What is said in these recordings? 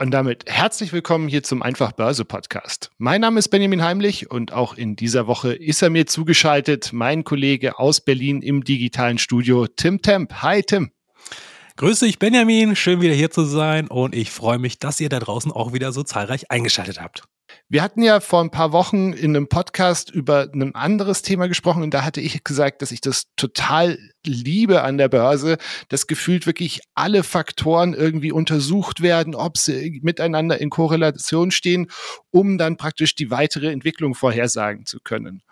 Und damit herzlich willkommen hier zum Einfach Börse Podcast. Mein Name ist Benjamin Heimlich und auch in dieser Woche ist er mir zugeschaltet, mein Kollege aus Berlin im digitalen Studio, Tim Temp. Hi Tim. Grüß dich, Benjamin. Schön wieder hier zu sein und ich freue mich, dass ihr da draußen auch wieder so zahlreich eingeschaltet habt. Wir hatten ja vor ein paar Wochen in einem Podcast über ein anderes Thema gesprochen und da hatte ich gesagt, dass ich das total liebe an der Börse, dass gefühlt wirklich alle Faktoren irgendwie untersucht werden, ob sie miteinander in Korrelation stehen, um dann praktisch die weitere Entwicklung vorhersagen zu können.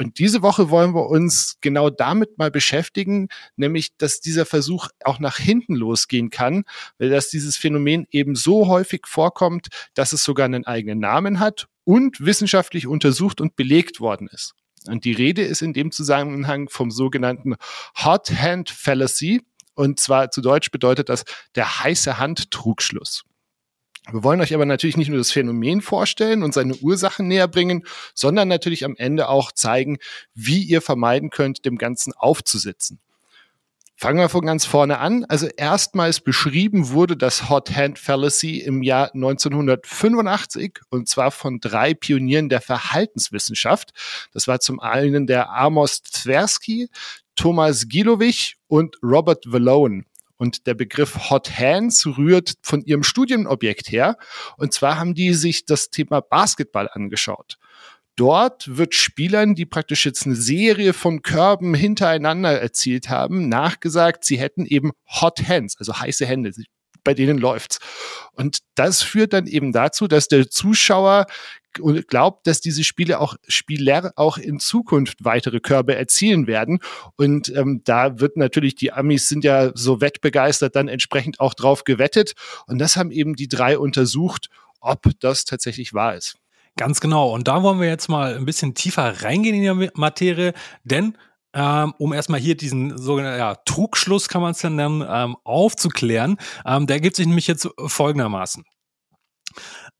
Und diese Woche wollen wir uns genau damit mal beschäftigen, nämlich, dass dieser Versuch auch nach hinten losgehen kann, weil dass dieses Phänomen eben so häufig vorkommt, dass es sogar einen eigenen Namen hat und wissenschaftlich untersucht und belegt worden ist. Und die Rede ist in dem Zusammenhang vom sogenannten Hot Hand Fallacy. Und zwar zu Deutsch bedeutet das der heiße Hand Trugschluss. Wir wollen euch aber natürlich nicht nur das Phänomen vorstellen und seine Ursachen näher bringen, sondern natürlich am Ende auch zeigen, wie ihr vermeiden könnt, dem Ganzen aufzusitzen. Fangen wir von ganz vorne an. Also erstmals beschrieben wurde das Hot Hand Fallacy im Jahr 1985 und zwar von drei Pionieren der Verhaltenswissenschaft. Das war zum einen der Amos Tversky, Thomas Gilowich und Robert Valone. Und der Begriff Hot Hands rührt von ihrem Studienobjekt her. Und zwar haben die sich das Thema Basketball angeschaut. Dort wird Spielern, die praktisch jetzt eine Serie von Körben hintereinander erzielt haben, nachgesagt, sie hätten eben Hot Hands, also heiße Hände bei denen läuft's. Und das führt dann eben dazu, dass der Zuschauer glaubt, dass diese Spiele auch Spieler auch in Zukunft weitere Körbe erzielen werden. Und ähm, da wird natürlich, die Amis sind ja so wettbegeistert, dann entsprechend auch drauf gewettet. Und das haben eben die drei untersucht, ob das tatsächlich wahr ist. Ganz genau. Und da wollen wir jetzt mal ein bisschen tiefer reingehen in die Materie, denn ähm, um erstmal hier diesen sogenannten ja, Trugschluss, kann man es ja nennen, ähm, aufzuklären. Ähm, der gibt sich nämlich jetzt folgendermaßen.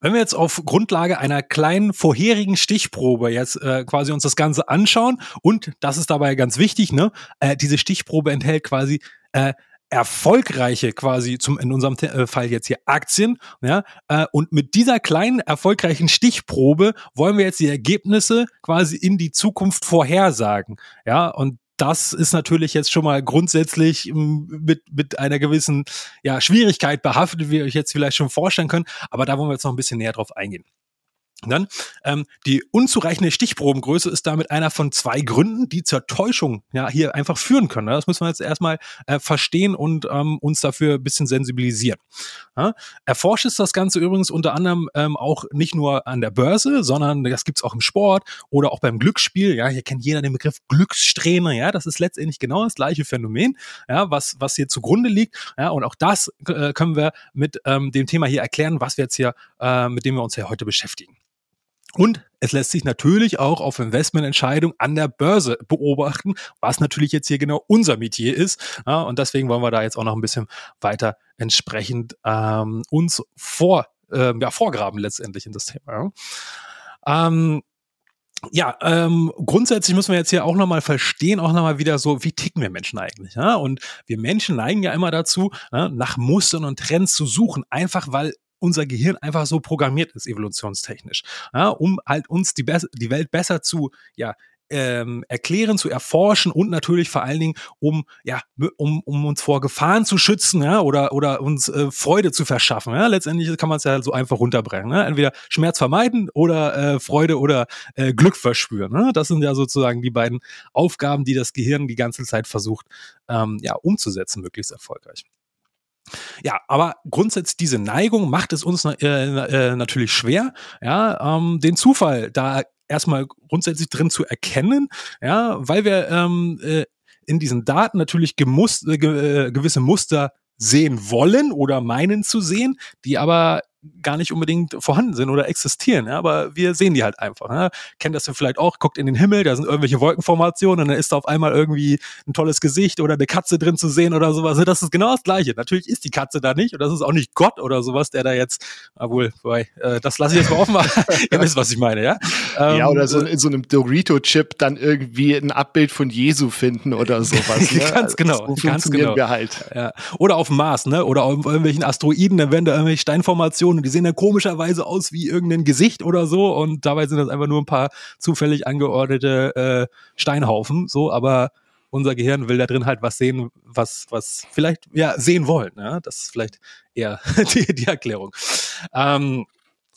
Wenn wir jetzt auf Grundlage einer kleinen vorherigen Stichprobe jetzt äh, quasi uns das Ganze anschauen und das ist dabei ganz wichtig, ne? Äh, diese Stichprobe enthält quasi äh, erfolgreiche quasi zum in unserem äh, Fall jetzt hier Aktien, ja, äh, und mit dieser kleinen erfolgreichen Stichprobe wollen wir jetzt die Ergebnisse quasi in die Zukunft vorhersagen, ja, und das ist natürlich jetzt schon mal grundsätzlich ähm, mit, mit einer gewissen ja, Schwierigkeit behaftet, wie ihr euch jetzt vielleicht schon vorstellen könnt. Aber da wollen wir jetzt noch ein bisschen näher drauf eingehen. Dann ähm, die unzureichende Stichprobengröße ist damit einer von zwei Gründen, die zur Täuschung ja hier einfach führen können. Das müssen wir jetzt erstmal äh, verstehen und ähm, uns dafür ein bisschen sensibilisieren. Ja? Erforscht ist das Ganze übrigens unter anderem ähm, auch nicht nur an der Börse, sondern das gibt's auch im Sport oder auch beim Glücksspiel. Ja, hier kennt jeder den Begriff Glückssträhne. Ja, das ist letztendlich genau das gleiche Phänomen, ja, was was hier zugrunde liegt. Ja, und auch das äh, können wir mit ähm, dem Thema hier erklären, was wir jetzt hier äh, mit dem wir uns hier heute beschäftigen. Und es lässt sich natürlich auch auf Investmententscheidungen an der Börse beobachten, was natürlich jetzt hier genau unser Metier ist. Ja, und deswegen wollen wir da jetzt auch noch ein bisschen weiter entsprechend ähm, uns vor, äh, ja, vorgraben letztendlich in das Thema. Ja. Ähm, ja, ähm, grundsätzlich müssen wir jetzt hier auch nochmal verstehen, auch nochmal wieder so, wie ticken wir Menschen eigentlich? Ja? Und wir Menschen neigen ja immer dazu, ja, nach Mustern und Trends zu suchen, einfach weil unser Gehirn einfach so programmiert ist, evolutionstechnisch, ja, um halt uns die, die Welt besser zu, ja, ähm, erklären, zu erforschen und natürlich vor allen Dingen, um ja, um, um uns vor Gefahren zu schützen, ja, oder oder uns äh, Freude zu verschaffen. Ja, letztendlich kann man es ja so einfach runterbrechen. Ne? Entweder Schmerz vermeiden oder äh, Freude oder äh, Glück verspüren. Ne? Das sind ja sozusagen die beiden Aufgaben, die das Gehirn die ganze Zeit versucht, ähm, ja, umzusetzen, möglichst erfolgreich. Ja, aber grundsätzlich diese Neigung macht es uns äh, äh, natürlich schwer, ja, ähm, den Zufall da erstmal grundsätzlich drin zu erkennen, ja, weil wir ähm, äh, in diesen Daten natürlich gemust, äh, äh, gewisse Muster sehen wollen oder meinen zu sehen, die aber gar nicht unbedingt vorhanden sind oder existieren, ja, aber wir sehen die halt einfach. Ja. Kennt das vielleicht auch, guckt in den Himmel, da sind irgendwelche Wolkenformationen und dann ist da auf einmal irgendwie ein tolles Gesicht oder eine Katze drin zu sehen oder sowas. Das ist genau das Gleiche. Natürlich ist die Katze da nicht und das ist auch nicht Gott oder sowas, der da jetzt, obwohl, äh, das lasse ich jetzt mal offen, ihr wisst, was ich meine, ja? Ähm, ja, oder so in so einem Dorito-Chip dann irgendwie ein Abbild von Jesu finden oder sowas. Ne? ganz genau, so ganz genau. Wir halt. Ja. Oder auf dem Mars, ne? Oder auf irgendwelchen Asteroiden, dann werden da irgendwelche Steinformationen und die sehen dann komischerweise aus wie irgendein Gesicht oder so und dabei sind das einfach nur ein paar zufällig angeordnete äh, Steinhaufen, so, aber unser Gehirn will da drin halt was sehen, was, was vielleicht, ja, sehen wollen. Ne? Das ist vielleicht eher die, die Erklärung. Ähm,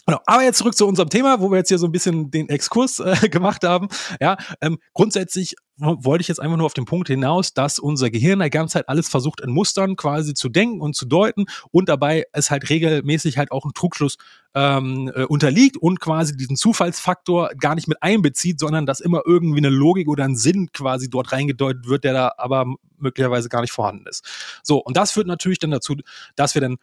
Genau. Aber jetzt zurück zu unserem Thema, wo wir jetzt hier so ein bisschen den Exkurs äh, gemacht haben. Ja, ähm, grundsätzlich wollte ich jetzt einfach nur auf den Punkt hinaus, dass unser Gehirn die ganze Zeit alles versucht in Mustern quasi zu denken und zu deuten und dabei es halt regelmäßig halt auch ein Trugschluss ähm, äh, unterliegt und quasi diesen Zufallsfaktor gar nicht mit einbezieht, sondern dass immer irgendwie eine Logik oder ein Sinn quasi dort reingedeutet wird, der da aber möglicherweise gar nicht vorhanden ist. So, und das führt natürlich dann dazu, dass wir dann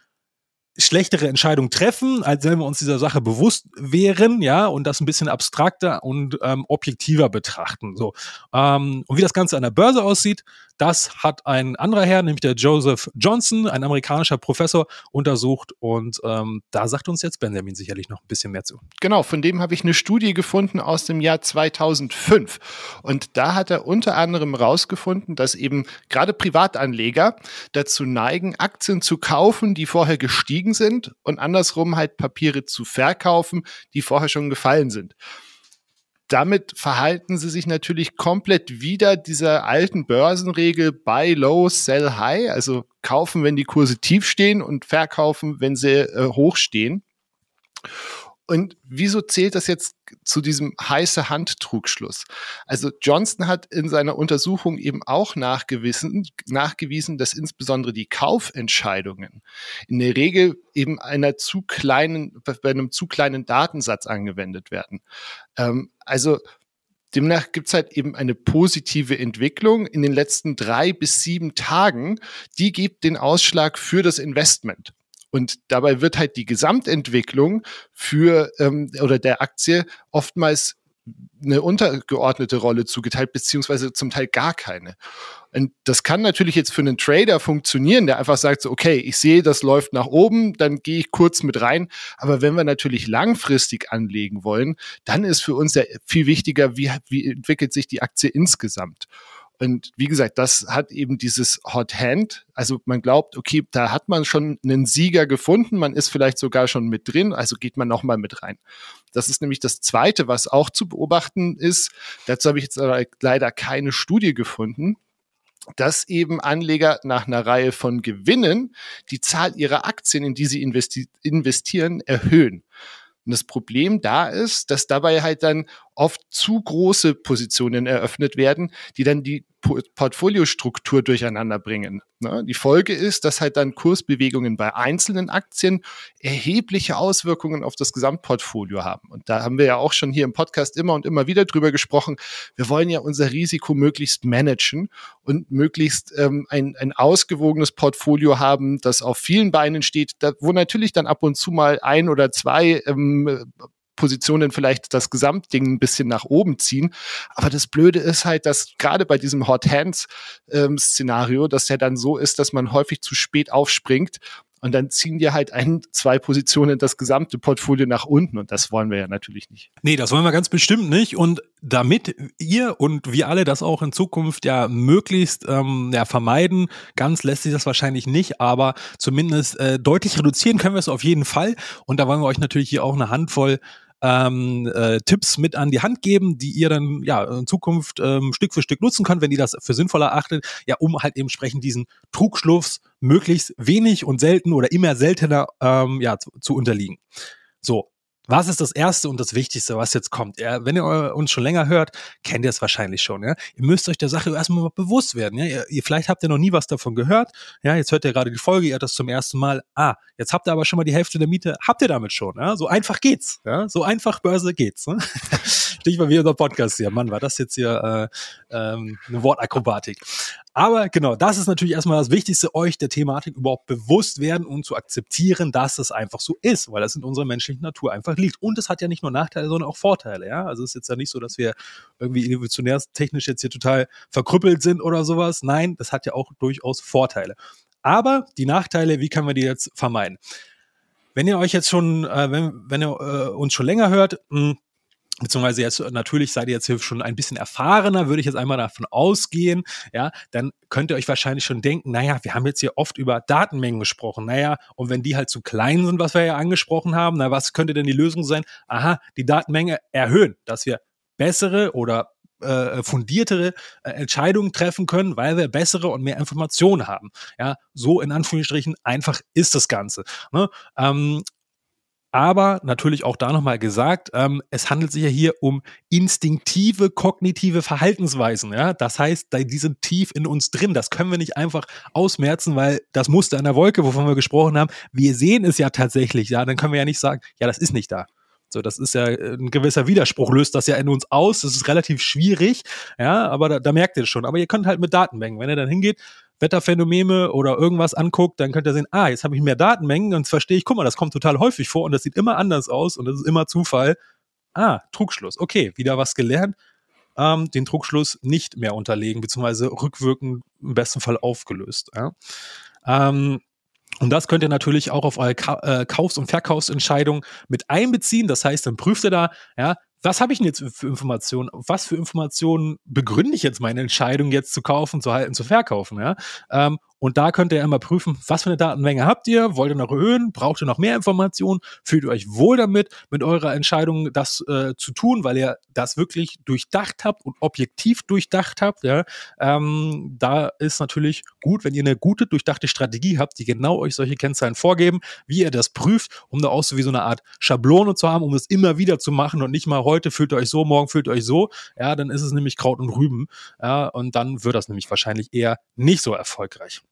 schlechtere Entscheidung treffen, als wenn wir uns dieser Sache bewusst wären, ja, und das ein bisschen abstrakter und ähm, objektiver betrachten. So. Ähm, und wie das Ganze an der Börse aussieht, das hat ein anderer Herr, nämlich der Joseph Johnson, ein amerikanischer Professor, untersucht. Und ähm, da sagt uns jetzt Benjamin sicherlich noch ein bisschen mehr zu. Genau, von dem habe ich eine Studie gefunden aus dem Jahr 2005. Und da hat er unter anderem herausgefunden, dass eben gerade Privatanleger dazu neigen, Aktien zu kaufen, die vorher gestiegen sind und andersrum halt Papiere zu verkaufen, die vorher schon gefallen sind damit verhalten sie sich natürlich komplett wieder dieser alten Börsenregel Buy Low, Sell High, also kaufen, wenn die Kurse tief stehen und verkaufen, wenn sie äh, hoch stehen. Und wieso zählt das jetzt zu diesem heiße Hand-Trugschluss? Also Johnson hat in seiner Untersuchung eben auch nachgewiesen, nachgewiesen, dass insbesondere die Kaufentscheidungen in der Regel eben einer zu kleinen, bei einem zu kleinen Datensatz angewendet werden. Ähm, also Demnach gibt es halt eben eine positive Entwicklung in den letzten drei bis sieben Tagen. Die gibt den Ausschlag für das Investment. Und dabei wird halt die Gesamtentwicklung für ähm, oder der Aktie oftmals eine untergeordnete Rolle zugeteilt, beziehungsweise zum Teil gar keine. Und das kann natürlich jetzt für einen Trader funktionieren, der einfach sagt so, okay, ich sehe, das läuft nach oben, dann gehe ich kurz mit rein. Aber wenn wir natürlich langfristig anlegen wollen, dann ist für uns ja viel wichtiger, wie, wie entwickelt sich die Aktie insgesamt. Und wie gesagt, das hat eben dieses Hot Hand. Also man glaubt, okay, da hat man schon einen Sieger gefunden, man ist vielleicht sogar schon mit drin, also geht man nochmal mit rein. Das ist nämlich das Zweite, was auch zu beobachten ist. Dazu habe ich jetzt leider keine Studie gefunden dass eben Anleger nach einer Reihe von Gewinnen die Zahl ihrer Aktien, in die sie investi investieren, erhöhen. Und das Problem da ist, dass dabei halt dann oft zu große Positionen eröffnet werden, die dann die Portfoliostruktur durcheinander bringen. Ne? Die Folge ist, dass halt dann Kursbewegungen bei einzelnen Aktien erhebliche Auswirkungen auf das Gesamtportfolio haben. Und da haben wir ja auch schon hier im Podcast immer und immer wieder drüber gesprochen. Wir wollen ja unser Risiko möglichst managen und möglichst ähm, ein, ein ausgewogenes Portfolio haben, das auf vielen Beinen steht, wo natürlich dann ab und zu mal ein oder zwei ähm, Positionen vielleicht das Gesamtding ein bisschen nach oben ziehen. Aber das Blöde ist halt, dass gerade bei diesem Hot Hands ähm, dass ja dann so ist, dass man häufig zu spät aufspringt und dann ziehen dir halt ein, zwei Positionen das gesamte Portfolio nach unten und das wollen wir ja natürlich nicht. Nee, das wollen wir ganz bestimmt nicht. Und damit ihr und wir alle das auch in Zukunft ja möglichst ähm, ja, vermeiden, ganz lässt sich das wahrscheinlich nicht, aber zumindest äh, deutlich reduzieren können wir es auf jeden Fall. Und da wollen wir euch natürlich hier auch eine Handvoll ähm, äh, Tipps mit an die Hand geben, die ihr dann ja in Zukunft ähm, Stück für Stück nutzen könnt, wenn ihr das für sinnvoll erachtet, ja, um halt eben entsprechend diesen Trugschluss möglichst wenig und selten oder immer seltener ähm, ja, zu, zu unterliegen. So, was ist das Erste und das Wichtigste, was jetzt kommt? Ja, wenn ihr uns schon länger hört, kennt ihr es wahrscheinlich schon. Ja? Ihr müsst euch der Sache erstmal bewusst werden. Ja? Ihr, ihr, vielleicht habt ihr noch nie was davon gehört. Ja, jetzt hört ihr gerade die Folge, ihr hört das zum ersten Mal. Ah, jetzt habt ihr aber schon mal die Hälfte der Miete. Habt ihr damit schon? Ja? So einfach geht's. Ja? So einfach Börse geht's. Ne? Stichwort wie unser Podcast hier. Mann, war das jetzt hier äh, ähm, eine Wortakrobatik. Aber genau, das ist natürlich erstmal das Wichtigste, euch der Thematik überhaupt bewusst werden und zu akzeptieren, dass es einfach so ist, weil das in unserer menschlichen Natur einfach liegt. Und es hat ja nicht nur Nachteile, sondern auch Vorteile, ja. Also es ist jetzt ja nicht so, dass wir irgendwie evolutionärstechnisch jetzt hier total verkrüppelt sind oder sowas. Nein, das hat ja auch durchaus Vorteile. Aber die Nachteile, wie können wir die jetzt vermeiden? Wenn ihr euch jetzt schon, äh, wenn, wenn ihr äh, uns schon länger hört, mh, hm, beziehungsweise jetzt natürlich seid ihr jetzt hier schon ein bisschen erfahrener, würde ich jetzt einmal davon ausgehen, ja, dann könnt ihr euch wahrscheinlich schon denken, naja, wir haben jetzt hier oft über Datenmengen gesprochen, naja, und wenn die halt zu klein sind, was wir ja angesprochen haben, na, was könnte denn die Lösung sein? Aha, die Datenmenge erhöhen, dass wir bessere oder äh, fundiertere äh, Entscheidungen treffen können, weil wir bessere und mehr Informationen haben. Ja, so in Anführungsstrichen einfach ist das Ganze. Ne? Ähm, aber natürlich auch da nochmal gesagt, ähm, es handelt sich ja hier um instinktive kognitive Verhaltensweisen. Ja? Das heißt, die sind tief in uns drin. Das können wir nicht einfach ausmerzen, weil das Muster in der Wolke, wovon wir gesprochen haben, wir sehen es ja tatsächlich. Ja, dann können wir ja nicht sagen, ja, das ist nicht da. So, das ist ja äh, ein gewisser Widerspruch, löst das ja in uns aus. Das ist relativ schwierig, ja, aber da, da merkt ihr es schon. Aber ihr könnt halt mit Datenmengen, wenn ihr dann hingeht, Wetterphänomene oder irgendwas anguckt, dann könnt ihr sehen, ah, jetzt habe ich mehr Datenmengen und verstehe ich, guck mal, das kommt total häufig vor und das sieht immer anders aus und das ist immer Zufall. Ah, Trugschluss. Okay, wieder was gelernt. Ähm, den Trugschluss nicht mehr unterlegen, beziehungsweise rückwirkend im besten Fall aufgelöst. Ja. Ähm, und das könnt ihr natürlich auch auf eure äh, Kaufs- und Verkaufsentscheidung mit einbeziehen. Das heißt, dann prüft ihr da, ja, was habe ich denn jetzt für Informationen? Was für Informationen begründe ich jetzt meine Entscheidung, jetzt zu kaufen, zu halten, zu verkaufen? Ja? Ähm, und da könnt ihr immer prüfen, was für eine Datenmenge habt ihr? Wollt ihr noch erhöhen? Braucht ihr noch mehr Informationen? Fühlt ihr euch wohl damit, mit eurer Entscheidung das äh, zu tun, weil ihr das wirklich durchdacht habt und objektiv durchdacht habt? Ja? Ähm, da ist natürlich gut, wenn ihr eine gute, durchdachte Strategie habt, die genau euch solche Kennzahlen vorgeben, wie ihr das prüft, um da auch so wie so eine Art Schablone zu haben, um es immer wieder zu machen und nicht mal heute fühlt ihr euch so, morgen fühlt ihr euch so. Ja, dann ist es nämlich Kraut und Rüben. Ja, und dann wird das nämlich wahrscheinlich eher nicht so erfolgreich.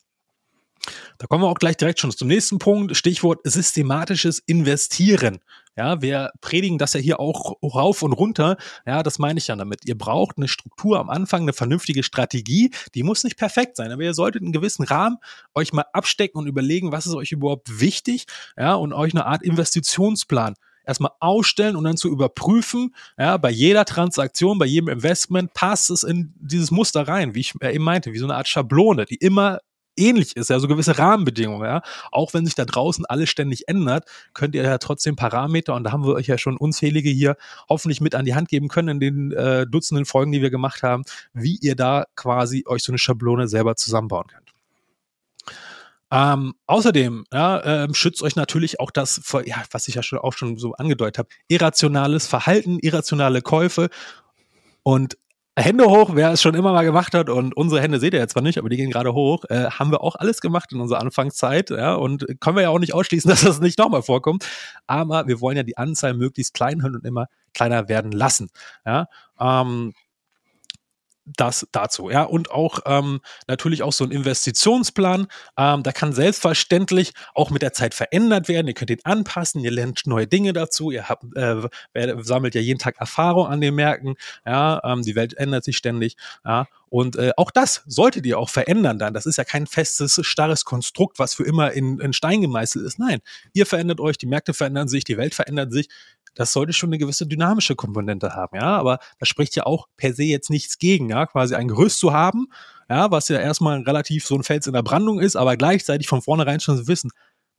Da kommen wir auch gleich direkt schon zum nächsten Punkt. Stichwort systematisches Investieren. Ja, wir predigen das ja hier auch rauf und runter. Ja, das meine ich ja damit. Ihr braucht eine Struktur am Anfang, eine vernünftige Strategie. Die muss nicht perfekt sein, aber ihr solltet einen gewissen Rahmen euch mal abstecken und überlegen, was ist euch überhaupt wichtig. Ja, und euch eine Art Investitionsplan erstmal ausstellen und dann zu überprüfen, ja, bei jeder Transaktion, bei jedem Investment passt es in dieses Muster rein, wie ich eben meinte, wie so eine Art Schablone, die immer ähnlich ist, ja, so gewisse Rahmenbedingungen, ja. Auch wenn sich da draußen alles ständig ändert, könnt ihr ja trotzdem Parameter, und da haben wir euch ja schon unzählige hier hoffentlich mit an die Hand geben können in den äh, Dutzenden Folgen, die wir gemacht haben, wie ihr da quasi euch so eine Schablone selber zusammenbauen könnt. Ähm, außerdem ja, ähm, schützt euch natürlich auch das, ja, was ich ja schon auch schon so angedeutet habe, irrationales Verhalten, irrationale Käufe. Und Hände hoch, wer es schon immer mal gemacht hat und unsere Hände seht ihr jetzt zwar nicht, aber die gehen gerade hoch, äh, haben wir auch alles gemacht in unserer Anfangszeit, ja, und können wir ja auch nicht ausschließen, dass das nicht nochmal vorkommt, aber wir wollen ja die Anzahl möglichst klein und immer kleiner werden lassen, ja, ähm, das dazu, ja. Und auch ähm, natürlich auch so ein Investitionsplan. Ähm, da kann selbstverständlich auch mit der Zeit verändert werden. Ihr könnt ihn anpassen, ihr lernt neue Dinge dazu, ihr habt, äh, sammelt ja jeden Tag Erfahrung an den Märkten, ja, ähm, die Welt ändert sich ständig, ja. Und äh, auch das solltet ihr auch verändern dann. Das ist ja kein festes, starres Konstrukt, was für immer in, in Stein gemeißelt ist. Nein, ihr verändert euch, die Märkte verändern sich, die Welt verändert sich das sollte schon eine gewisse dynamische Komponente haben, ja. Aber da spricht ja auch per se jetzt nichts gegen, ja, quasi ein Gerüst zu haben, ja, was ja erstmal relativ so ein Fels in der Brandung ist, aber gleichzeitig von vornherein schon wissen,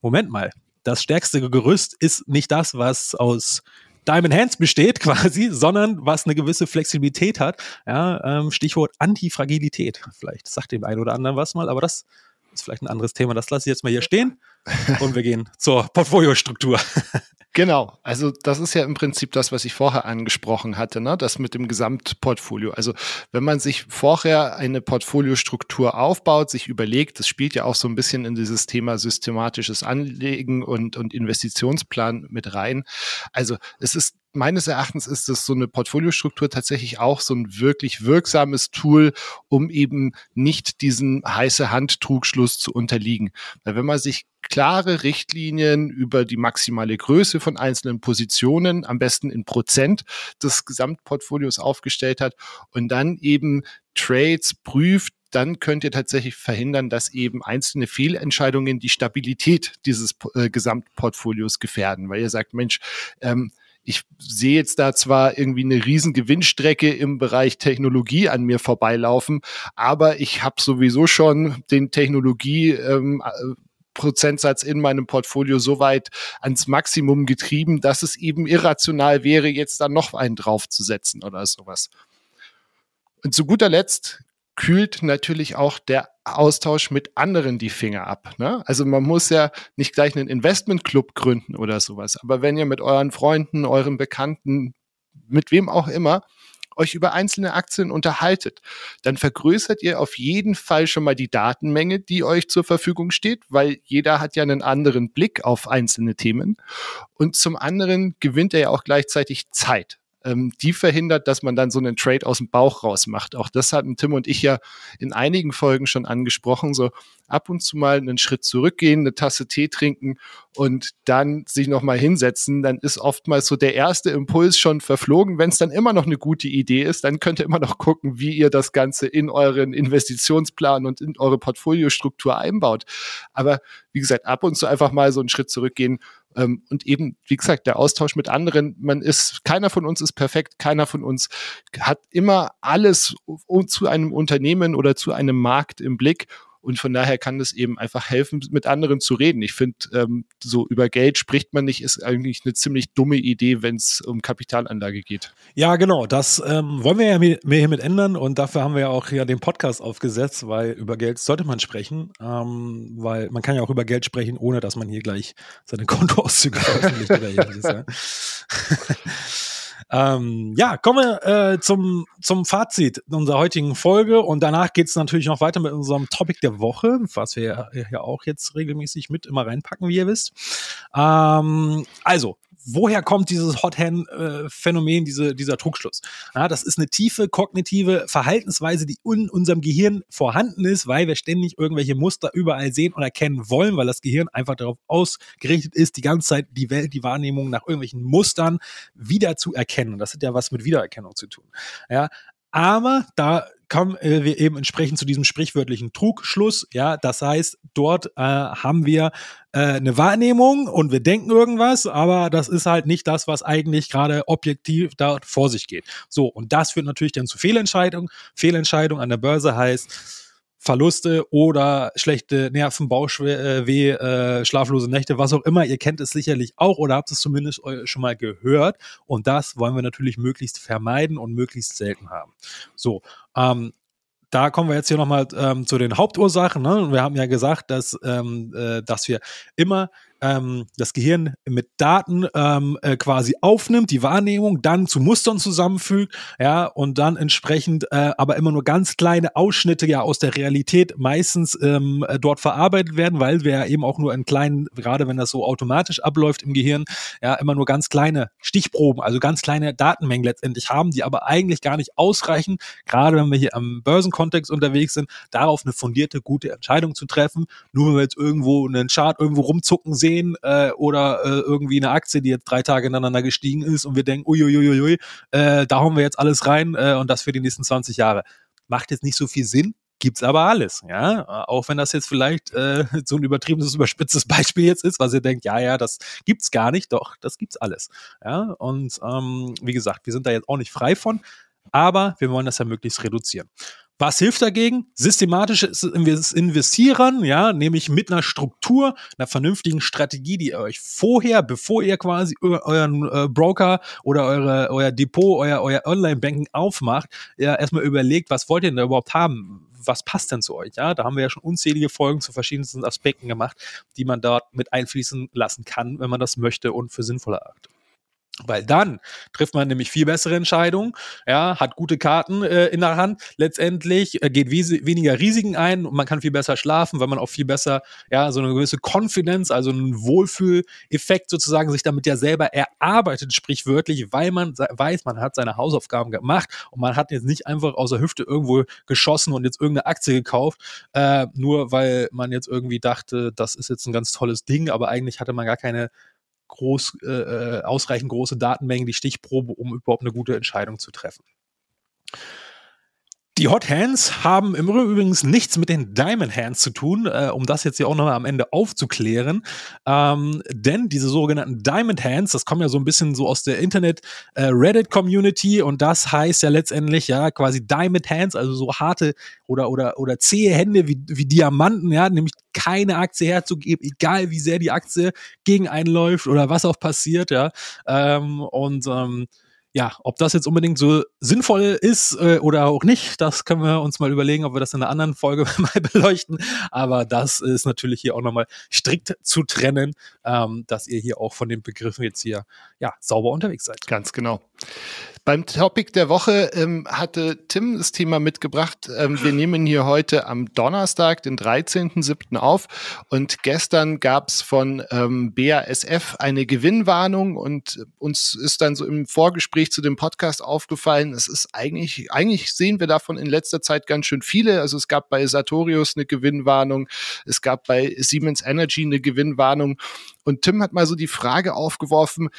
Moment mal, das stärkste Gerüst ist nicht das, was aus Diamond Hands besteht quasi, sondern was eine gewisse Flexibilität hat. Ja, ähm, Stichwort Antifragilität. Vielleicht sagt dem einen oder anderen was mal, aber das ist vielleicht ein anderes Thema. Das lasse ich jetzt mal hier stehen und wir gehen zur Portfoliostruktur. Genau, also das ist ja im Prinzip das, was ich vorher angesprochen hatte, ne? das mit dem Gesamtportfolio. Also wenn man sich vorher eine Portfoliostruktur aufbaut, sich überlegt, das spielt ja auch so ein bisschen in dieses Thema systematisches Anlegen und, und Investitionsplan mit rein. Also es ist meines Erachtens ist es so eine Portfoliostruktur tatsächlich auch so ein wirklich wirksames Tool, um eben nicht diesen heiße Hand-Trugschluss zu unterliegen. Weil wenn man sich klare Richtlinien über die maximale Größe von einzelnen Positionen, am besten in Prozent des Gesamtportfolios aufgestellt hat und dann eben Trades prüft, dann könnt ihr tatsächlich verhindern, dass eben einzelne Fehlentscheidungen die Stabilität dieses äh, Gesamtportfolios gefährden, weil ihr sagt, Mensch, ähm, ich sehe jetzt da zwar irgendwie eine riesen Gewinnstrecke im Bereich Technologie an mir vorbeilaufen, aber ich habe sowieso schon den Technologie ähm, äh, Prozentsatz in meinem Portfolio so weit ans Maximum getrieben, dass es eben irrational wäre, jetzt da noch einen draufzusetzen oder sowas. Und zu guter Letzt kühlt natürlich auch der Austausch mit anderen die Finger ab. Ne? Also man muss ja nicht gleich einen Investmentclub gründen oder sowas. Aber wenn ihr mit euren Freunden, euren Bekannten, mit wem auch immer, euch über einzelne Aktien unterhaltet, dann vergrößert ihr auf jeden Fall schon mal die Datenmenge, die euch zur Verfügung steht, weil jeder hat ja einen anderen Blick auf einzelne Themen. Und zum anderen gewinnt er ja auch gleichzeitig Zeit ähm, die verhindert, dass man dann so einen Trade aus dem Bauch raus macht. Auch das hatten Tim und ich ja in einigen Folgen schon angesprochen. So ab und zu mal einen Schritt zurückgehen, eine Tasse Tee trinken und dann sich nochmal hinsetzen. Dann ist oftmals so der erste Impuls schon verflogen. Wenn es dann immer noch eine gute Idee ist, dann könnt ihr immer noch gucken, wie ihr das Ganze in euren Investitionsplan und in eure Portfoliostruktur einbaut. Aber wie gesagt, ab und zu einfach mal so einen Schritt zurückgehen ähm, und eben, wie gesagt, der Austausch mit anderen. Man ist, keiner von uns ist perfekt, keiner von uns hat immer alles zu einem Unternehmen oder zu einem Markt im Blick. Und von daher kann es eben einfach helfen, mit anderen zu reden. Ich finde, ähm, so über Geld spricht man nicht, ist eigentlich eine ziemlich dumme Idee, wenn es um Kapitalanlage geht. Ja, genau. Das ähm, wollen wir ja mehr hiermit ändern und dafür haben wir ja auch ja den Podcast aufgesetzt, weil über Geld sollte man sprechen, ähm, weil man kann ja auch über Geld sprechen, ohne dass man hier gleich seine Kontoauszüge veröffentlicht oder ähnliches. Ja. Ähm, ja, kommen wir äh, zum, zum Fazit unserer heutigen Folge und danach geht es natürlich noch weiter mit unserem Topic der Woche, was wir ja, ja auch jetzt regelmäßig mit immer reinpacken, wie ihr wisst. Ähm, also, woher kommt dieses Hot-Hand-Phänomen, diese, dieser Trugschluss? Ja, das ist eine tiefe kognitive Verhaltensweise, die in unserem Gehirn vorhanden ist, weil wir ständig irgendwelche Muster überall sehen und erkennen wollen, weil das Gehirn einfach darauf ausgerichtet ist, die ganze Zeit die Welt, die Wahrnehmung nach irgendwelchen Mustern wieder zu erkennen. Das hat ja was mit Wiedererkennung zu tun. Ja, aber da kommen äh, wir eben entsprechend zu diesem sprichwörtlichen Trugschluss. Ja, das heißt, dort äh, haben wir äh, eine Wahrnehmung und wir denken irgendwas, aber das ist halt nicht das, was eigentlich gerade objektiv da vor sich geht. So, und das führt natürlich dann zu Fehlentscheidungen. Fehlentscheidung an der Börse heißt, Verluste oder schlechte Nerven, Bauchweh, äh, schlaflose Nächte, was auch immer. Ihr kennt es sicherlich auch oder habt es zumindest schon mal gehört. Und das wollen wir natürlich möglichst vermeiden und möglichst selten haben. So, ähm, da kommen wir jetzt hier nochmal ähm, zu den Hauptursachen. Ne? Wir haben ja gesagt, dass, ähm, äh, dass wir immer ähm, das Gehirn mit Daten ähm, äh, quasi aufnimmt, die Wahrnehmung, dann zu Mustern zusammenfügt, ja, und dann entsprechend äh, aber immer nur ganz kleine Ausschnitte ja aus der Realität meistens ähm, äh, dort verarbeitet werden, weil wir ja eben auch nur in kleinen, gerade wenn das so automatisch abläuft im Gehirn, ja, immer nur ganz kleine Stichproben, also ganz kleine Datenmengen letztendlich haben, die aber eigentlich gar nicht ausreichen, gerade wenn wir hier am Börsenkontext unterwegs sind, darauf eine fundierte, gute Entscheidung zu treffen. Nur wenn wir jetzt irgendwo einen Chart irgendwo rumzucken sehen, sehen äh, oder äh, irgendwie eine Aktie, die jetzt drei Tage ineinander gestiegen ist und wir denken, uiuiuiui, äh, da hauen wir jetzt alles rein äh, und das für die nächsten 20 Jahre. Macht jetzt nicht so viel Sinn, gibt's aber alles, ja. Auch wenn das jetzt vielleicht äh, so ein übertriebenes, überspitztes Beispiel jetzt ist, was ihr denkt, ja, ja, das gibt's gar nicht, doch, das gibt's alles. Ja, und ähm, wie gesagt, wir sind da jetzt auch nicht frei von, aber wir wollen das ja möglichst reduzieren. Was hilft dagegen? Systematisches Investieren, ja, nämlich mit einer Struktur, einer vernünftigen Strategie, die ihr euch vorher, bevor ihr quasi euren äh, Broker oder eure, euer Depot, euer, euer Online-Banking aufmacht, ja, erstmal überlegt, was wollt ihr denn da überhaupt haben? Was passt denn zu euch? Ja, da haben wir ja schon unzählige Folgen zu verschiedensten Aspekten gemacht, die man dort mit einfließen lassen kann, wenn man das möchte und für sinnvoll erachtet. Weil dann trifft man nämlich viel bessere Entscheidungen, ja, hat gute Karten äh, in der Hand, letztendlich äh, geht weniger Risiken ein und man kann viel besser schlafen, weil man auch viel besser, ja, so eine gewisse Confidence, also einen Wohlfühleffekt sozusagen sich damit ja selber erarbeitet, sprichwörtlich, weil man weiß, man hat seine Hausaufgaben gemacht und man hat jetzt nicht einfach aus der Hüfte irgendwo geschossen und jetzt irgendeine Aktie gekauft, äh, nur weil man jetzt irgendwie dachte, das ist jetzt ein ganz tolles Ding, aber eigentlich hatte man gar keine groß, äh, äh, ausreichend große Datenmengen, die Stichprobe, um überhaupt eine gute Entscheidung zu treffen. Die Hot Hands haben im Übrigen nichts mit den Diamond Hands zu tun, äh, um das jetzt hier auch nochmal am Ende aufzuklären. Ähm, denn diese sogenannten Diamond Hands, das kommt ja so ein bisschen so aus der Internet-Reddit-Community äh, und das heißt ja letztendlich ja quasi Diamond Hands, also so harte oder, oder, oder zähe Hände wie, wie Diamanten, ja, nämlich keine Aktie herzugeben, egal wie sehr die Aktie gegen einen läuft oder was auch passiert, ja. Ähm, und ähm, ja, ob das jetzt unbedingt so sinnvoll ist äh, oder auch nicht, das können wir uns mal überlegen, ob wir das in einer anderen Folge mal beleuchten. Aber das ist natürlich hier auch nochmal strikt zu trennen, ähm, dass ihr hier auch von den Begriffen jetzt hier ja sauber unterwegs seid. Ganz genau. Beim Topic der Woche ähm, hatte Tim das Thema mitgebracht. Ähm, wir nehmen hier heute am Donnerstag, den 13.07. auf. Und gestern gab es von ähm, BASF eine Gewinnwarnung und uns ist dann so im Vorgespräch zu dem Podcast aufgefallen, es ist eigentlich, eigentlich sehen wir davon in letzter Zeit ganz schön viele. Also es gab bei Sartorius eine Gewinnwarnung, es gab bei Siemens Energy eine Gewinnwarnung. Und Tim hat mal so die Frage aufgeworfen,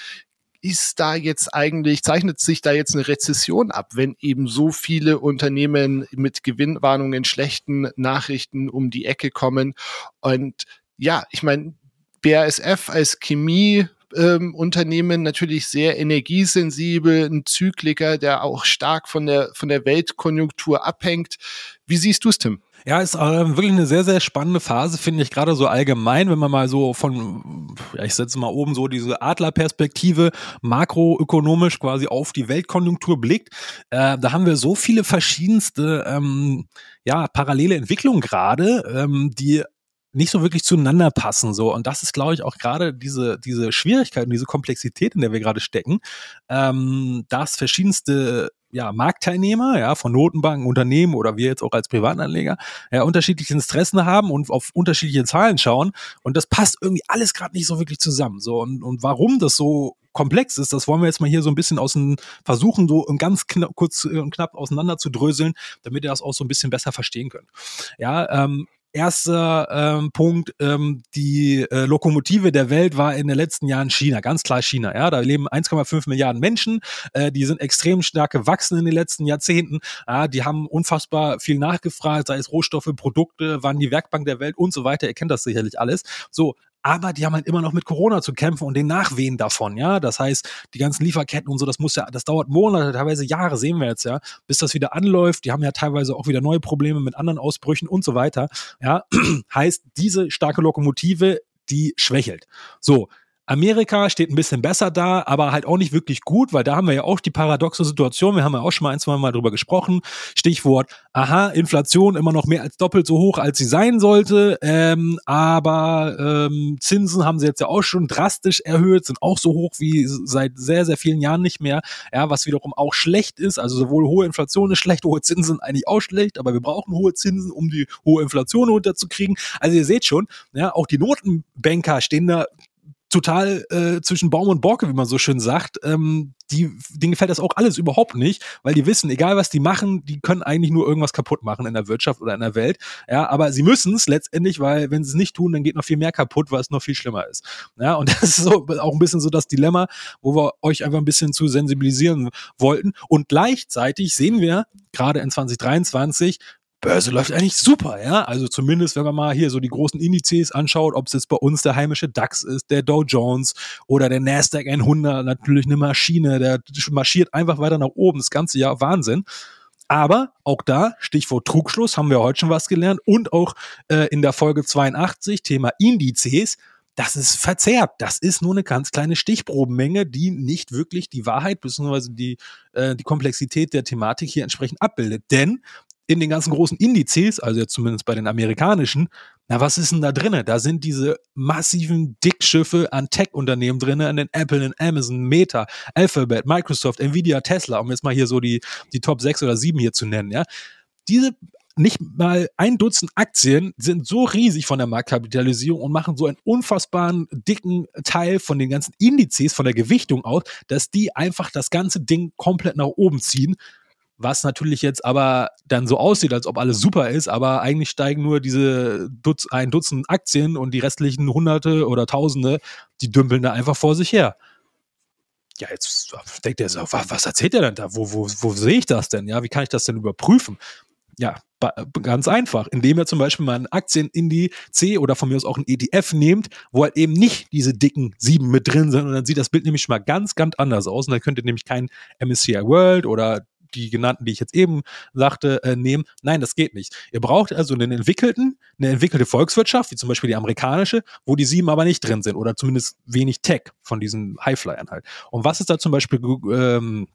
ist da jetzt eigentlich, zeichnet sich da jetzt eine Rezession ab, wenn eben so viele Unternehmen mit Gewinnwarnungen, schlechten Nachrichten um die Ecke kommen? Und ja, ich meine, BASF als Chemie ähm, Unternehmen natürlich sehr energiesensibel, ein Zykliker, der auch stark von der, von der Weltkonjunktur abhängt. Wie siehst du es, Tim? Ja, ist äh, wirklich eine sehr, sehr spannende Phase, finde ich, gerade so allgemein, wenn man mal so von, ja, ich setze mal oben so diese Adlerperspektive makroökonomisch quasi auf die Weltkonjunktur blickt. Äh, da haben wir so viele verschiedenste, ähm, ja, parallele Entwicklungen gerade, ähm, die nicht so wirklich zueinander passen so und das ist glaube ich auch gerade diese diese Schwierigkeit und diese Komplexität in der wir gerade stecken ähm, dass verschiedenste ja, Marktteilnehmer, ja, von Notenbanken, Unternehmen oder wir jetzt auch als Privatanleger, ja, unterschiedliche Interessen haben und auf unterschiedliche Zahlen schauen. Und das passt irgendwie alles gerade nicht so wirklich zusammen. So, und, und warum das so komplex ist, das wollen wir jetzt mal hier so ein bisschen aus dem versuchen, so ganz knapp, kurz und knapp auseinander zu dröseln, damit ihr das auch so ein bisschen besser verstehen könnt. Ja, ähm, Erster ähm, Punkt, ähm, die äh, Lokomotive der Welt war in den letzten Jahren China, ganz klar China. Ja, da leben 1,5 Milliarden Menschen, äh, die sind extrem stark gewachsen in den letzten Jahrzehnten. Ja, die haben unfassbar viel nachgefragt, sei es Rohstoffe, Produkte, waren die Werkbank der Welt und so weiter. Ihr kennt das sicherlich alles. So, aber die haben halt immer noch mit Corona zu kämpfen und den Nachwehen davon, ja. Das heißt, die ganzen Lieferketten und so, das muss ja, das dauert Monate, teilweise Jahre, sehen wir jetzt, ja, bis das wieder anläuft. Die haben ja teilweise auch wieder neue Probleme mit anderen Ausbrüchen und so weiter. Ja, heißt, diese starke Lokomotive, die schwächelt. So, Amerika steht ein bisschen besser da, aber halt auch nicht wirklich gut, weil da haben wir ja auch die paradoxe Situation. Wir haben ja auch schon mal ein, zwei Mal drüber gesprochen. Stichwort, aha, Inflation immer noch mehr als doppelt so hoch, als sie sein sollte. Ähm, aber ähm, Zinsen haben sie jetzt ja auch schon drastisch erhöht, sind auch so hoch wie seit sehr, sehr vielen Jahren nicht mehr. Ja, was wiederum auch schlecht ist. Also sowohl hohe Inflation ist schlecht, hohe Zinsen eigentlich auch schlecht, aber wir brauchen hohe Zinsen, um die hohe Inflation runterzukriegen. Also ihr seht schon, ja, auch die Notenbanker stehen da total äh, zwischen Baum und Borke, wie man so schön sagt. Ähm, die, denen gefällt das auch alles überhaupt nicht, weil die wissen, egal was die machen, die können eigentlich nur irgendwas kaputt machen in der Wirtschaft oder in der Welt. Ja, aber sie müssen es letztendlich, weil wenn sie es nicht tun, dann geht noch viel mehr kaputt, weil es noch viel schlimmer ist. Ja, und das ist so auch ein bisschen so das Dilemma, wo wir euch einfach ein bisschen zu sensibilisieren wollten. Und gleichzeitig sehen wir gerade in 2023, Börse läuft eigentlich super, ja. Also zumindest, wenn man mal hier so die großen Indizes anschaut, ob es jetzt bei uns der heimische DAX ist, der Dow Jones oder der Nasdaq 100, natürlich eine Maschine, der marschiert einfach weiter nach oben, das ganze Jahr Wahnsinn. Aber auch da, Stichwort Trugschluss, haben wir heute schon was gelernt und auch äh, in der Folge 82, Thema Indizes, das ist verzerrt. Das ist nur eine ganz kleine Stichprobenmenge, die nicht wirklich die Wahrheit bzw. Die, äh, die Komplexität der Thematik hier entsprechend abbildet. Denn in den ganzen großen Indizes, also jetzt zumindest bei den amerikanischen, na, was ist denn da drinne? Da sind diese massiven Dickschiffe an Tech-Unternehmen drinne, an den Apple, an Amazon, Meta, Alphabet, Microsoft, Nvidia, Tesla, um jetzt mal hier so die, die Top 6 oder 7 hier zu nennen, ja. Diese nicht mal ein Dutzend Aktien sind so riesig von der Marktkapitalisierung und machen so einen unfassbaren dicken Teil von den ganzen Indizes, von der Gewichtung aus, dass die einfach das ganze Ding komplett nach oben ziehen was natürlich jetzt aber dann so aussieht, als ob alles super ist, aber eigentlich steigen nur diese Dutz, ein Dutzend Aktien und die restlichen Hunderte oder Tausende, die dümpeln da einfach vor sich her. Ja, jetzt denkt er so, was, erzählt er denn da? Wo, wo, wo sehe ich das denn? Ja, wie kann ich das denn überprüfen? ja, ganz einfach, indem ihr zum Beispiel mal einen C oder von mir aus auch ein ETF nehmt, wo halt eben nicht diese dicken sieben mit drin sind und dann sieht das Bild nämlich schon mal ganz, ganz anders aus und dann könnt ihr nämlich kein MSCI World oder die genannten, die ich jetzt eben sagte, äh, nehmen. Nein, das geht nicht. Ihr braucht also einen entwickelten, eine entwickelte Volkswirtschaft, wie zum Beispiel die amerikanische, wo die sieben aber nicht drin sind oder zumindest wenig Tech von diesen Highflyern halt. Und was ist da zum Beispiel ähm,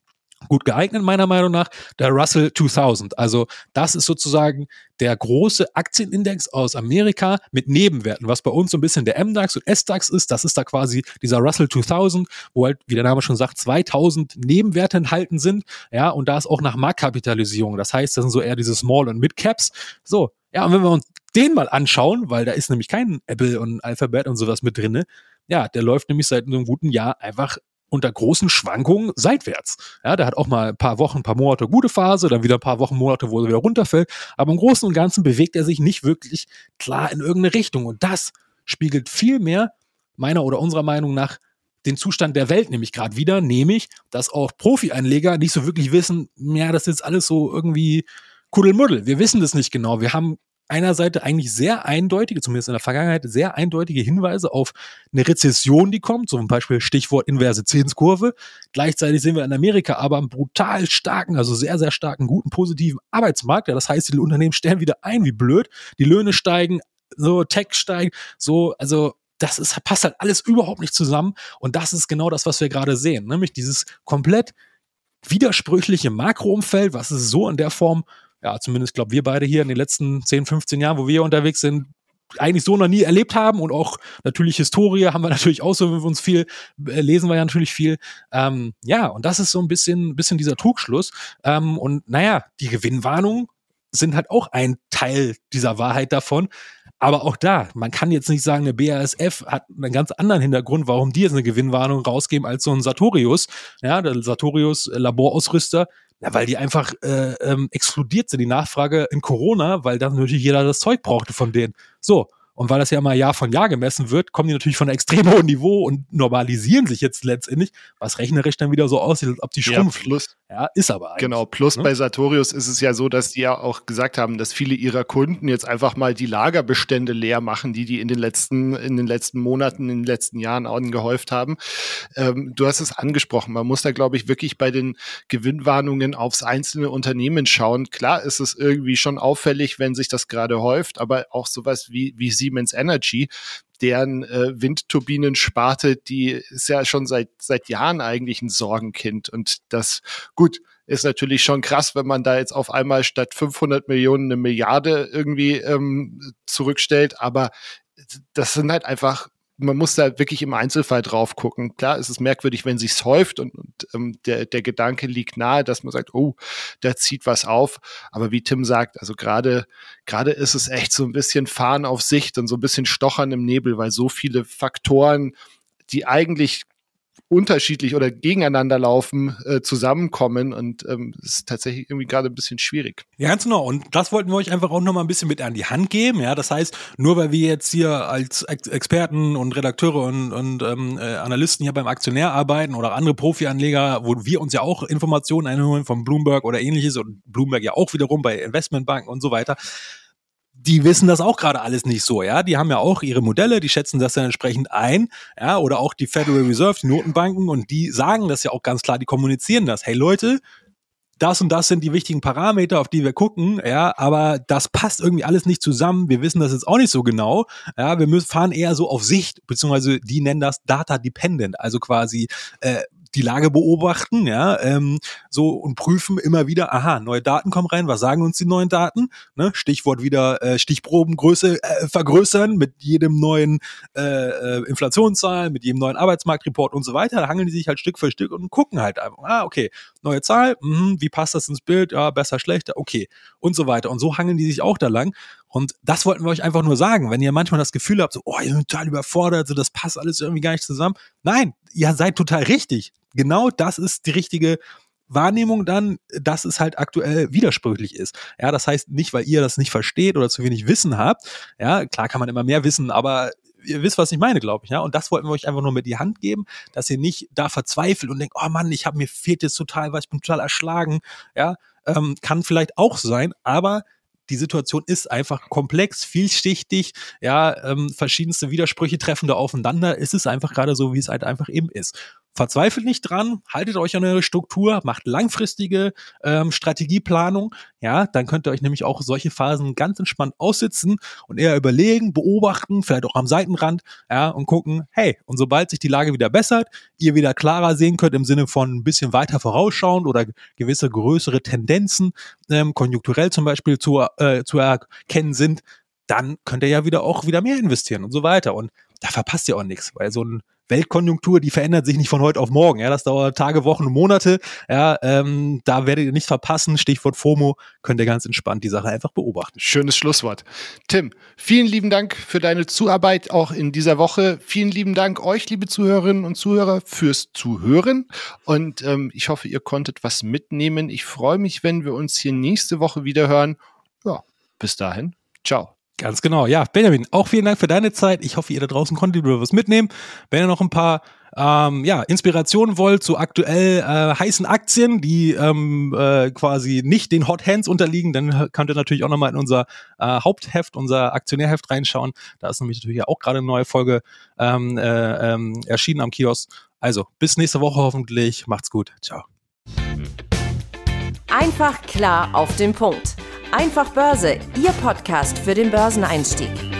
gut geeignet, meiner Meinung nach, der Russell 2000. Also das ist sozusagen der große Aktienindex aus Amerika mit Nebenwerten, was bei uns so ein bisschen der MDAX und SDAX ist. Das ist da quasi dieser Russell 2000, wo halt, wie der Name schon sagt, 2000 Nebenwerte enthalten sind. Ja, und da ist auch nach Marktkapitalisierung. Das heißt, das sind so eher diese Small- und Mid-Caps. So, ja, und wenn wir uns den mal anschauen, weil da ist nämlich kein Apple und Alphabet und sowas mit drinne, ja, der läuft nämlich seit einem guten Jahr einfach unter großen Schwankungen seitwärts. Ja, der hat auch mal ein paar Wochen, ein paar Monate gute Phase, dann wieder ein paar Wochen, Monate, wo er wieder runterfällt. Aber im Großen und Ganzen bewegt er sich nicht wirklich klar in irgendeine Richtung. Und das spiegelt viel mehr meiner oder unserer Meinung nach den Zustand der Welt nämlich gerade wieder, nämlich, dass auch Profi-Einleger nicht so wirklich wissen, ja, das ist jetzt alles so irgendwie Kuddelmuddel. Wir wissen das nicht genau. Wir haben einer Seite eigentlich sehr eindeutige, zumindest in der Vergangenheit, sehr eindeutige Hinweise auf eine Rezession, die kommt, zum Beispiel Stichwort inverse Zinskurve. Gleichzeitig sehen wir in Amerika aber einen brutal starken, also sehr, sehr starken, guten, positiven Arbeitsmarkt. Ja, das heißt, die Unternehmen stellen wieder ein wie blöd, die Löhne steigen, so Tech steigt, so, also das ist, passt halt alles überhaupt nicht zusammen. Und das ist genau das, was wir gerade sehen, nämlich dieses komplett widersprüchliche Makroumfeld, was es so in der Form ja, zumindest glaube wir beide hier in den letzten 10, 15 Jahren, wo wir unterwegs sind, eigentlich so noch nie erlebt haben und auch natürlich Historie haben wir natürlich auch so, wenn wir uns viel äh, lesen wir ja natürlich viel. Ähm, ja, und das ist so ein bisschen, bisschen dieser Trugschluss. Ähm, und naja, die Gewinnwarnungen sind halt auch ein Teil dieser Wahrheit davon. Aber auch da, man kann jetzt nicht sagen, eine BASF hat einen ganz anderen Hintergrund, warum die jetzt eine Gewinnwarnung rausgeben als so ein Sartorius. Ja, der Sartorius äh, Laborausrüster, ja, weil die einfach äh, ähm, explodiert sind, die Nachfrage in Corona, weil dann natürlich jeder das Zeug brauchte von denen. So, und weil das ja immer Jahr von Jahr gemessen wird, kommen die natürlich von einem extrem hohen Niveau und normalisieren sich jetzt letztendlich, was rechnerisch dann wieder so aussieht, als ob die schrumpfen. Ja, plus, ja, ist aber eigentlich. Genau, plus ne? bei Sartorius ist es ja so, dass die ja auch gesagt haben, dass viele ihrer Kunden jetzt einfach mal die Lagerbestände leer machen, die die in den letzten, in den letzten Monaten, in den letzten Jahren angehäuft haben. Ähm, du hast es angesprochen, man muss da, glaube ich, wirklich bei den Gewinnwarnungen aufs einzelne Unternehmen schauen. Klar ist es irgendwie schon auffällig, wenn sich das gerade häuft, aber auch sowas wie, wie sie Siemens Energy, deren äh, Windturbinensparte, die ist ja schon seit, seit Jahren eigentlich ein Sorgenkind. Und das, gut, ist natürlich schon krass, wenn man da jetzt auf einmal statt 500 Millionen eine Milliarde irgendwie ähm, zurückstellt. Aber das sind halt einfach man muss da wirklich im Einzelfall drauf gucken. Klar, es ist merkwürdig, wenn sich's häuft und, und ähm, der, der Gedanke liegt nahe, dass man sagt, oh, da zieht was auf. Aber wie Tim sagt, also gerade gerade ist es echt so ein bisschen Fahren auf Sicht und so ein bisschen Stochern im Nebel, weil so viele Faktoren, die eigentlich unterschiedlich oder gegeneinander laufen, äh, zusammenkommen und ähm, ist tatsächlich irgendwie gerade ein bisschen schwierig. Ja, ganz genau. Und das wollten wir euch einfach auch nochmal ein bisschen mit an die Hand geben. Ja, das heißt, nur weil wir jetzt hier als Ex Experten und Redakteure und, und ähm, äh, Analysten hier beim Aktionär arbeiten oder andere Profi-Anleger, wo wir uns ja auch Informationen einholen von Bloomberg oder ähnliches und Bloomberg ja auch wiederum bei Investmentbanken und so weiter die wissen das auch gerade alles nicht so, ja. Die haben ja auch ihre Modelle, die schätzen das dann entsprechend ein, ja, oder auch die Federal Reserve, die Notenbanken, und die sagen das ja auch ganz klar, die kommunizieren das. Hey Leute, das und das sind die wichtigen Parameter, auf die wir gucken, ja, aber das passt irgendwie alles nicht zusammen. Wir wissen das jetzt auch nicht so genau. Ja, wir müssen fahren eher so auf Sicht, beziehungsweise die nennen das Data Dependent, also quasi äh, die Lage beobachten, ja, ähm, so und prüfen immer wieder, aha, neue Daten kommen rein, was sagen uns die neuen Daten? Ne? Stichwort wieder äh, Stichprobengröße äh, vergrößern mit jedem neuen äh, äh, Inflationszahl, mit jedem neuen Arbeitsmarktreport und so weiter. Da hangeln die sich halt Stück für Stück und gucken halt einfach, ah, okay, neue Zahl, mh, wie passt das ins Bild? Ja, besser, schlechter, okay, und so weiter. Und so hangeln die sich auch da lang. Und das wollten wir euch einfach nur sagen. Wenn ihr manchmal das Gefühl habt, so, oh, ihr seid total überfordert, so, das passt alles irgendwie gar nicht zusammen. Nein, ihr seid total richtig. Genau das ist die richtige Wahrnehmung dann, dass es halt aktuell widersprüchlich ist. Ja, das heißt nicht, weil ihr das nicht versteht oder zu wenig Wissen habt. Ja, klar kann man immer mehr wissen, aber ihr wisst, was ich meine, glaube ich, ja. Und das wollten wir euch einfach nur mit die Hand geben, dass ihr nicht da verzweifelt und denkt, oh Mann, ich habe mir fehlt jetzt total was, ich bin total erschlagen, ja. Ähm, kann vielleicht auch sein, aber die Situation ist einfach komplex, vielschichtig, ja, ähm, verschiedenste Widersprüche treffen da aufeinander. Es ist einfach gerade so, wie es halt einfach eben ist. Verzweifelt nicht dran, haltet euch an eure Struktur, macht langfristige ähm, Strategieplanung, ja, dann könnt ihr euch nämlich auch solche Phasen ganz entspannt aussitzen und eher überlegen, beobachten, vielleicht auch am Seitenrand, ja, und gucken, hey, und sobald sich die Lage wieder bessert, ihr wieder klarer sehen könnt im Sinne von ein bisschen weiter vorausschauend oder gewisse größere Tendenzen, ähm, konjunkturell zum Beispiel zu, äh, zu erkennen sind, dann könnt ihr ja wieder auch wieder mehr investieren und so weiter. Und da verpasst ihr auch nichts, weil so ein Weltkonjunktur, die verändert sich nicht von heute auf morgen. Ja, das dauert Tage, Wochen, Monate. Ja, ähm, da werdet ihr nicht verpassen. Stichwort FOMO, könnt ihr ganz entspannt die Sache einfach beobachten. Schönes Schlusswort. Tim, vielen lieben Dank für deine Zuarbeit auch in dieser Woche. Vielen lieben Dank euch, liebe Zuhörerinnen und Zuhörer, fürs Zuhören. Und ähm, ich hoffe, ihr konntet was mitnehmen. Ich freue mich, wenn wir uns hier nächste Woche wieder hören. Ja, bis dahin. Ciao. Ganz genau. Ja, Benjamin, auch vielen Dank für deine Zeit. Ich hoffe, ihr da draußen konntet wieder was mitnehmen. Wenn ihr noch ein paar ähm, ja, Inspirationen wollt zu aktuell äh, heißen Aktien, die ähm, äh, quasi nicht den Hot Hands unterliegen, dann könnt ihr natürlich auch nochmal in unser äh, Hauptheft, unser Aktionärheft reinschauen. Da ist nämlich natürlich auch gerade eine neue Folge ähm, äh, ähm, erschienen am Kiosk. Also, bis nächste Woche hoffentlich. Macht's gut. Ciao. Einfach klar auf den Punkt. Einfach Börse, Ihr Podcast für den Börseneinstieg.